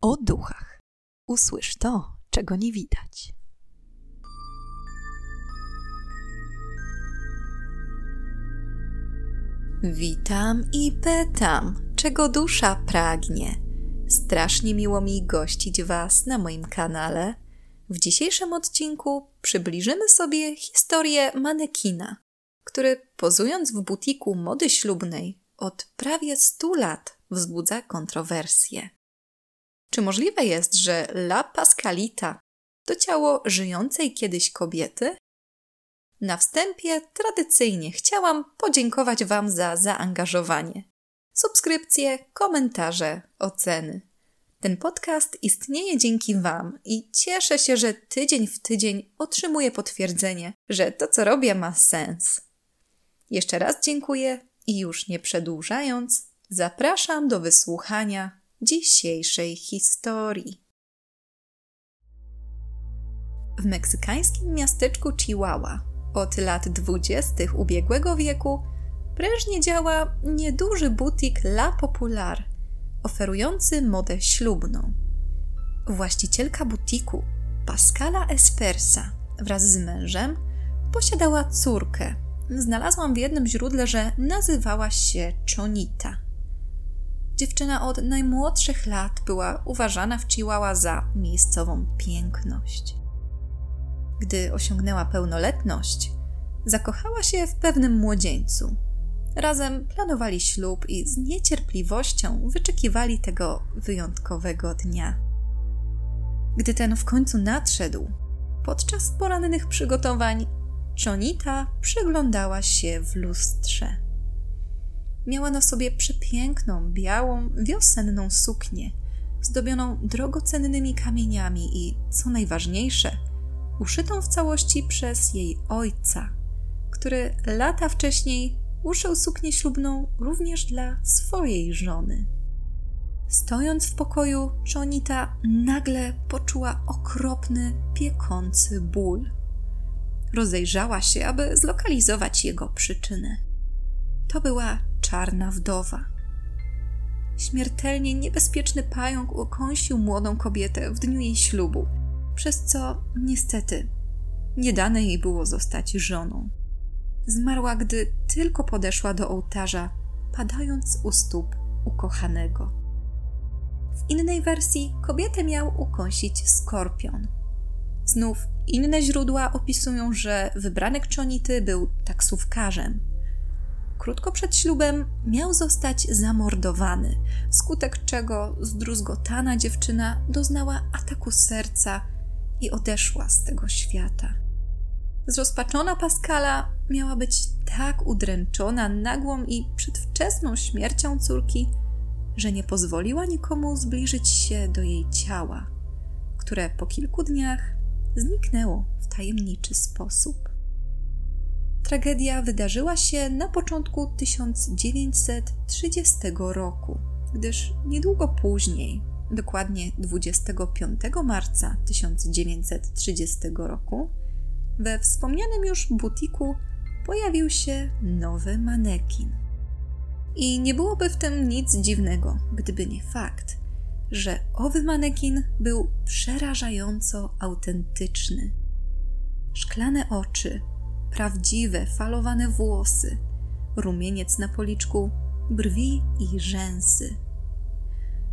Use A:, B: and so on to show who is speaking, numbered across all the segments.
A: o duchach. Usłysz to, czego nie widać. Witam i pytam, czego dusza pragnie. Strasznie miło mi gościć Was na moim kanale. W dzisiejszym odcinku przybliżymy sobie historię manekina, który pozując w butiku mody ślubnej od prawie 100 lat wzbudza kontrowersje. Czy możliwe jest, że La Pascalita to ciało żyjącej kiedyś kobiety? Na wstępie tradycyjnie chciałam podziękować Wam za zaangażowanie. Subskrypcje, komentarze, oceny. Ten podcast istnieje dzięki Wam i cieszę się, że tydzień w tydzień otrzymuję potwierdzenie, że to, co robię, ma sens. Jeszcze raz dziękuję i już nie przedłużając, zapraszam do wysłuchania dzisiejszej historii. W meksykańskim miasteczku Chihuahua od lat dwudziestych ubiegłego wieku prężnie działa nieduży butik La Popular, oferujący modę ślubną. Właścicielka butiku, Pascala Espersa, wraz z mężem, posiadała córkę. Znalazłam w jednym źródle, że nazywała się Chonita. Dziewczyna od najmłodszych lat była uważana w Chihuahua za miejscową piękność. Gdy osiągnęła pełnoletność, zakochała się w pewnym młodzieńcu. Razem planowali ślub i z niecierpliwością wyczekiwali tego wyjątkowego dnia. Gdy ten w końcu nadszedł, podczas porannych przygotowań, Czonita przyglądała się w lustrze. Miała na sobie przepiękną, białą, wiosenną suknię, zdobioną drogocennymi kamieniami i, co najważniejsze, uszytą w całości przez jej ojca, który lata wcześniej uszył suknię ślubną również dla swojej żony. Stojąc w pokoju, Czonita nagle poczuła okropny, piekący ból. Rozejrzała się, aby zlokalizować jego przyczynę. To była czarna wdowa. Śmiertelnie niebezpieczny pająk ukąsił młodą kobietę w dniu jej ślubu, przez co niestety nie dane jej było zostać żoną. Zmarła, gdy tylko podeszła do ołtarza, padając u stóp ukochanego. W innej wersji kobietę miał ukąsić skorpion. Znów inne źródła opisują, że wybranek Czonity był taksówkarzem. Krótko przed ślubem miał zostać zamordowany, wskutek czego zdruzgotana dziewczyna doznała ataku serca i odeszła z tego świata. Zrozpaczona Pascala miała być tak udręczona nagłą i przedwczesną śmiercią córki, że nie pozwoliła nikomu zbliżyć się do jej ciała, które po kilku dniach zniknęło w tajemniczy sposób. Tragedia wydarzyła się na początku 1930 roku, gdyż niedługo później, dokładnie 25 marca 1930 roku, we wspomnianym już butiku pojawił się nowy manekin. I nie byłoby w tym nic dziwnego, gdyby nie fakt, że owy manekin był przerażająco autentyczny. Szklane oczy, prawdziwe, falowane włosy, rumieniec na policzku, brwi i rzęsy.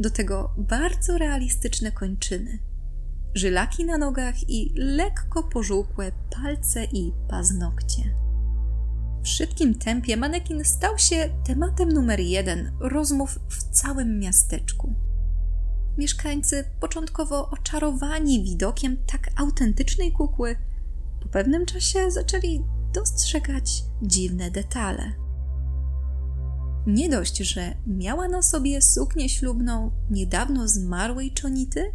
A: Do tego bardzo realistyczne kończyny, żylaki na nogach i lekko pożółkłe palce i paznokcie. W szybkim tempie manekin stał się tematem numer jeden rozmów w całym miasteczku. Mieszkańcy, początkowo oczarowani widokiem tak autentycznej kukły, po pewnym czasie zaczęli dostrzegać dziwne detale. Nie dość, że miała na sobie suknię ślubną niedawno zmarłej czonity,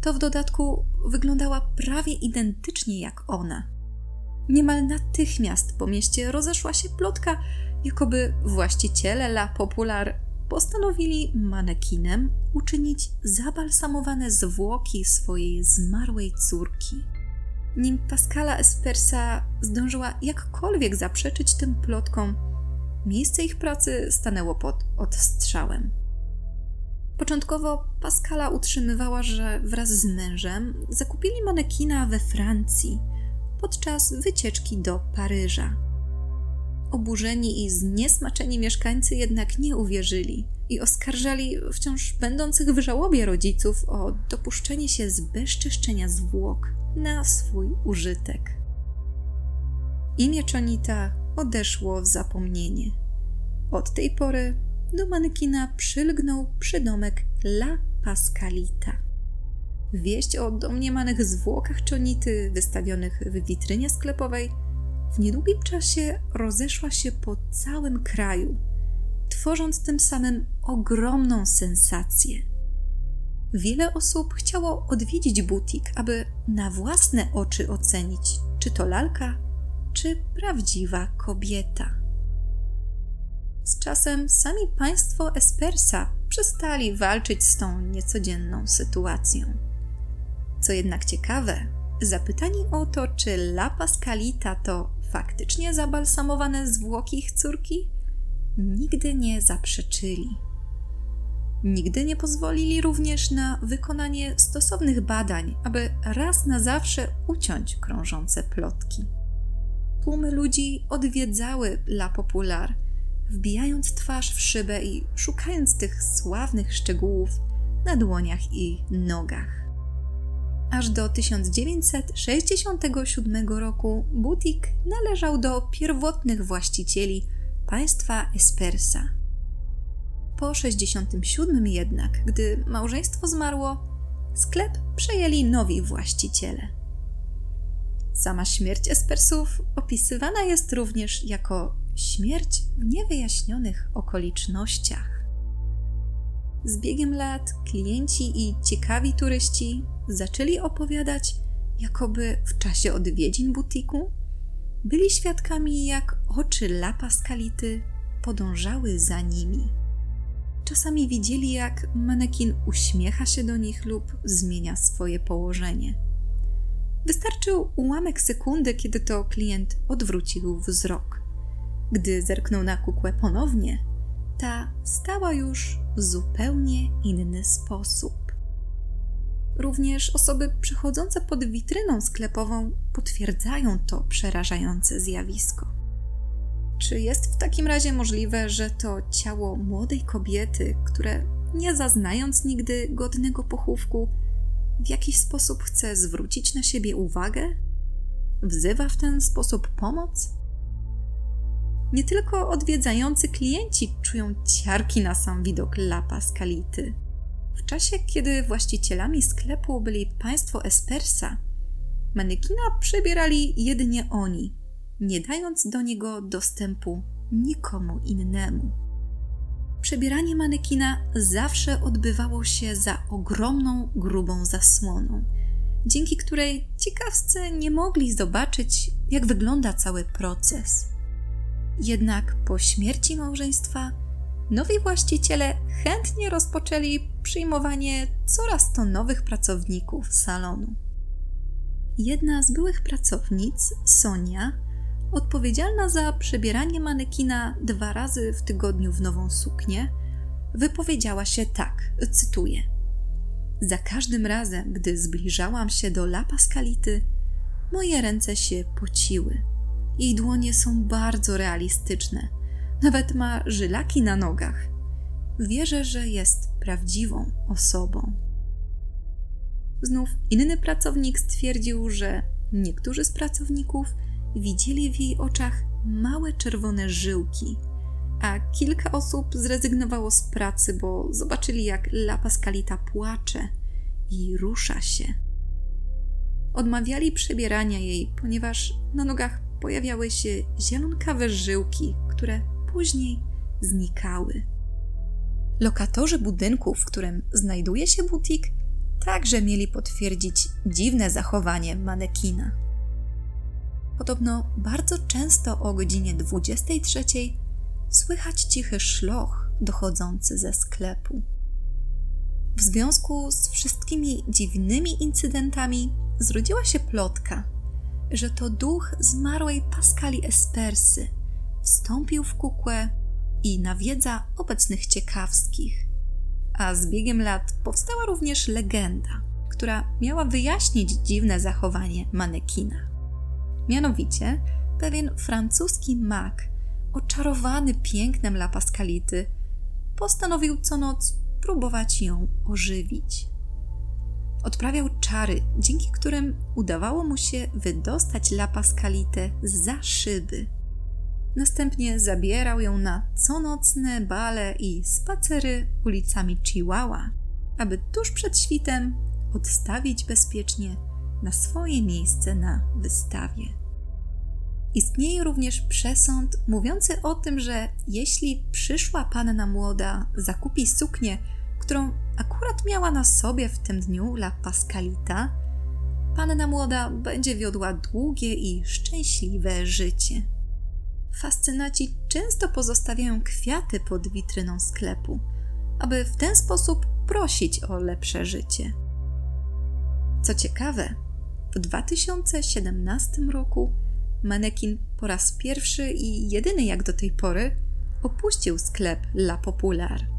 A: to w dodatku wyglądała prawie identycznie jak ona. Niemal natychmiast po mieście rozeszła się plotka, jakoby właściciele La Popular postanowili manekinem uczynić zabalsamowane zwłoki swojej zmarłej córki. Nim Pascala Espersa zdążyła jakkolwiek zaprzeczyć tym plotkom, miejsce ich pracy stanęło pod odstrzałem. Początkowo Pascala utrzymywała, że wraz z mężem zakupili manekina we Francji podczas wycieczki do Paryża. Oburzeni i zniesmaczeni mieszkańcy jednak nie uwierzyli i oskarżali wciąż będących w żałobie rodziców o dopuszczenie się zbezczeszczenia zwłok na swój użytek. Imię Czonita odeszło w zapomnienie. Od tej pory do manekina przylgnął przydomek La Pascalita. Wieść o domniemanych zwłokach Czonity wystawionych w witrynie sklepowej w niedługim czasie rozeszła się po całym kraju, tworząc tym samym ogromną sensację. Wiele osób chciało odwiedzić butik, aby na własne oczy ocenić, czy to lalka, czy prawdziwa kobieta. Z czasem sami państwo Espersa przestali walczyć z tą niecodzienną sytuacją. Co jednak ciekawe, zapytani o to, czy La Pascalita to faktycznie zabalsamowane zwłoki ich córki, nigdy nie zaprzeczyli. Nigdy nie pozwolili również na wykonanie stosownych badań, aby raz na zawsze uciąć krążące plotki. Tłumy ludzi odwiedzały La Popular, wbijając twarz w szybę i szukając tych sławnych szczegółów na dłoniach i nogach. Aż do 1967 roku butik należał do pierwotnych właścicieli państwa Espersa. Po 67 jednak, gdy małżeństwo zmarło, sklep przejęli nowi właściciele. Sama śmierć Espersów opisywana jest również jako śmierć w niewyjaśnionych okolicznościach. Z biegiem lat klienci i ciekawi turyści zaczęli opowiadać, jakoby w czasie odwiedzin butiku byli świadkami, jak oczy La Pascality podążały za nimi. Czasami widzieli, jak manekin uśmiecha się do nich lub zmienia swoje położenie. Wystarczył ułamek sekundy, kiedy to klient odwrócił wzrok. Gdy zerknął na kukłę ponownie, ta stała już w zupełnie inny sposób. Również osoby przechodzące pod witryną sklepową potwierdzają to przerażające zjawisko. Czy jest w takim razie możliwe, że to ciało młodej kobiety, które nie zaznając nigdy godnego pochówku, w jakiś sposób chce zwrócić na siebie uwagę? Wzywa w ten sposób pomoc? Nie tylko odwiedzający klienci czują ciarki na sam widok lapa skality. W czasie, kiedy właścicielami sklepu byli państwo Espersa, manekina przebierali jedynie oni, nie dając do niego dostępu nikomu innemu. Przebieranie manekina zawsze odbywało się za ogromną, grubą zasłoną, dzięki której ciekawscy nie mogli zobaczyć, jak wygląda cały proces. Jednak po śmierci małżeństwa nowi właściciele chętnie rozpoczęli przyjmowanie coraz to nowych pracowników salonu. Jedna z byłych pracownic, Sonia, odpowiedzialna za przebieranie manekina dwa razy w tygodniu w nową suknię, wypowiedziała się tak, cytuję: Za każdym razem, gdy zbliżałam się do La Pascality, moje ręce się pociły. Jej dłonie są bardzo realistyczne. Nawet ma żylaki na nogach. Wierzę, że jest prawdziwą osobą. Znów inny pracownik stwierdził, że niektórzy z pracowników widzieli w jej oczach małe czerwone żyłki, a kilka osób zrezygnowało z pracy, bo zobaczyli, jak La Pascalita płacze i rusza się. Odmawiali przebierania jej, ponieważ na nogach pojawiały się zielonkawe żyłki, które później znikały. Lokatorzy budynku, w którym znajduje się butik, także mieli potwierdzić dziwne zachowanie manekina. Podobno bardzo często o godzinie 23 słychać cichy szloch dochodzący ze sklepu. W związku z wszystkimi dziwnymi incydentami zrodziła się plotka, że to duch zmarłej Pascali Espersy wstąpił w kukłę i nawiedza obecnych ciekawskich. a z biegiem lat powstała również legenda, która miała wyjaśnić dziwne zachowanie manekina. Mianowicie, pewien francuski mag, oczarowany pięknem La Pascality, postanowił co noc próbować ją ożywić. Odprawiał czary, dzięki którym udawało mu się wydostać La Pascalite za szyby. Następnie zabierał ją na conocne bale i spacery ulicami Chihuahua, aby tuż przed świtem odstawić bezpiecznie na swoje miejsce na wystawie. Istnieje również przesąd mówiący o tym, że jeśli przyszła panna młoda zakupi suknię, którą akurat miała na sobie w tym dniu La Pascalita, panna młoda będzie wiodła długie i szczęśliwe życie. Fascynaci często pozostawiają kwiaty pod witryną sklepu, aby w ten sposób prosić o lepsze życie. Co ciekawe, w 2017 roku manekin po raz pierwszy i jedyny jak do tej pory opuścił sklep La Popular.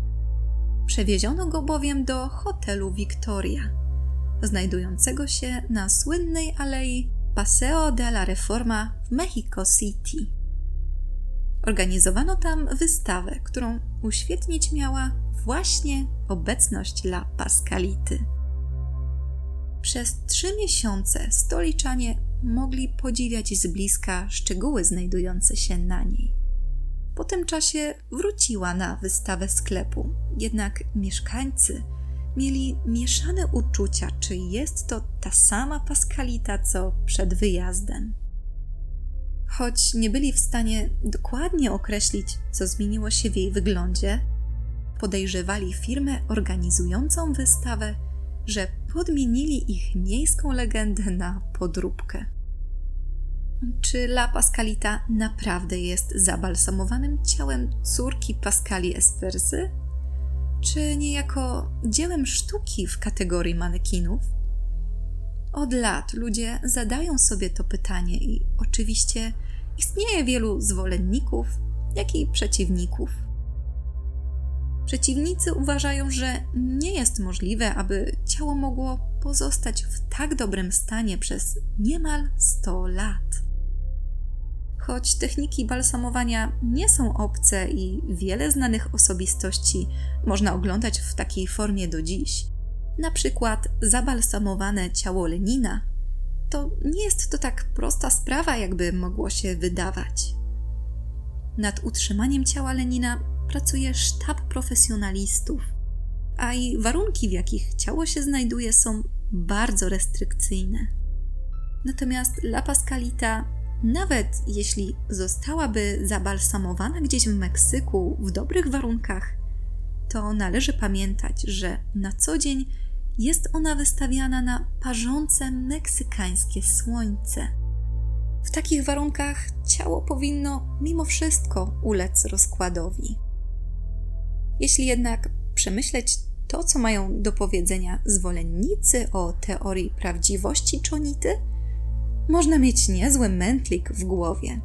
A: Przewieziono go bowiem do hotelu Victoria, znajdującego się na słynnej alei Paseo de la Reforma w Mexico City. Organizowano tam wystawę, którą uświetnić miała właśnie obecność La Pascality. Przez trzy miesiące stoliczanie mogli podziwiać z bliska szczegóły znajdujące się na niej. Po tym czasie wróciła na wystawę sklepu, jednak mieszkańcy mieli mieszane uczucia, czy jest to ta sama Paskalita co przed wyjazdem. Choć nie byli w stanie dokładnie określić, co zmieniło się w jej wyglądzie, podejrzewali firmę organizującą wystawę, że podmienili ich miejską legendę na podróbkę. Czy La Pascalita naprawdę jest zabalsamowanym ciałem córki Pascali Espersy? Czy niejako dziełem sztuki w kategorii manekinów? Od lat ludzie zadają sobie to pytanie i oczywiście istnieje wielu zwolenników, jak i przeciwników. Przeciwnicy uważają, że nie jest możliwe, aby ciało mogło pozostać w tak dobrym stanie przez niemal 100 lat. Choć techniki balsamowania nie są obce i wiele znanych osobistości można oglądać w takiej formie do dziś, na przykład zabalsamowane ciało Lenina, to nie jest to tak prosta sprawa, jakby mogło się wydawać. Nad utrzymaniem ciała Lenina pracuje sztab profesjonalistów, a i warunki, w jakich ciało się znajduje, są bardzo restrykcyjne. Natomiast La Pascalita nawet jeśli zostałaby zabalsamowana gdzieś w Meksyku w dobrych warunkach, to należy pamiętać, że na co dzień jest ona wystawiana na parzące meksykańskie słońce. W takich warunkach ciało powinno mimo wszystko ulec rozkładowi. Jeśli jednak przemyśleć to, co mają do powiedzenia zwolennicy o teorii prawdziwości czonity, można mieć niezły mętlik w głowie.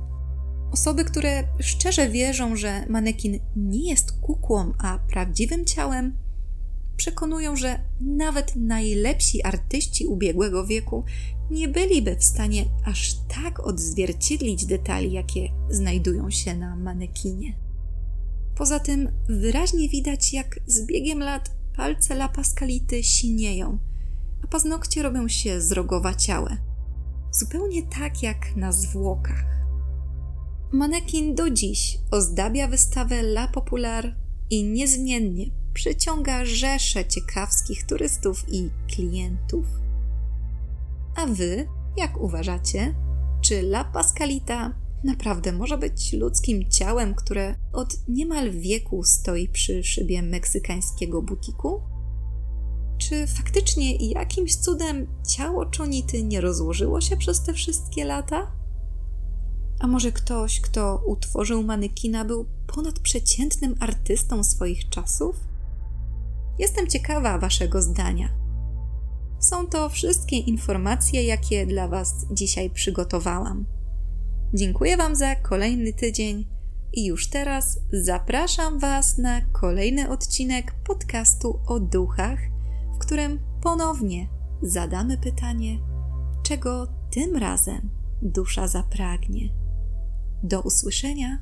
A: Osoby, które szczerze wierzą, że manekin nie jest kukłą, a prawdziwym ciałem, przekonują, że nawet najlepsi artyści ubiegłego wieku nie byliby w stanie aż tak odzwierciedlić detali, jakie znajdują się na manekinie. Poza tym wyraźnie widać, jak z biegiem lat palce La Pascality sinieją, a paznokcie robią się zrogowaciałe zupełnie tak jak na zwłokach. Manekin do dziś ozdabia wystawę La Popular i niezmiennie przyciąga rzesze ciekawskich turystów i klientów. A wy, jak uważacie, czy La Pascalita naprawdę może być ludzkim ciałem, które od niemal wieku stoi przy szybie meksykańskiego butiku? Czy faktycznie jakimś cudem ciało Czonity nie rozłożyło się przez te wszystkie lata? A może ktoś, kto utworzył manekina, był ponadprzeciętnym artystą swoich czasów? Jestem ciekawa Waszego zdania. Są to wszystkie informacje, jakie dla Was dzisiaj przygotowałam. Dziękuję Wam za kolejny tydzień. I już teraz zapraszam Was na kolejny odcinek podcastu o duchach, którym ponownie zadamy pytanie, czego tym razem dusza zapragnie. Do usłyszenia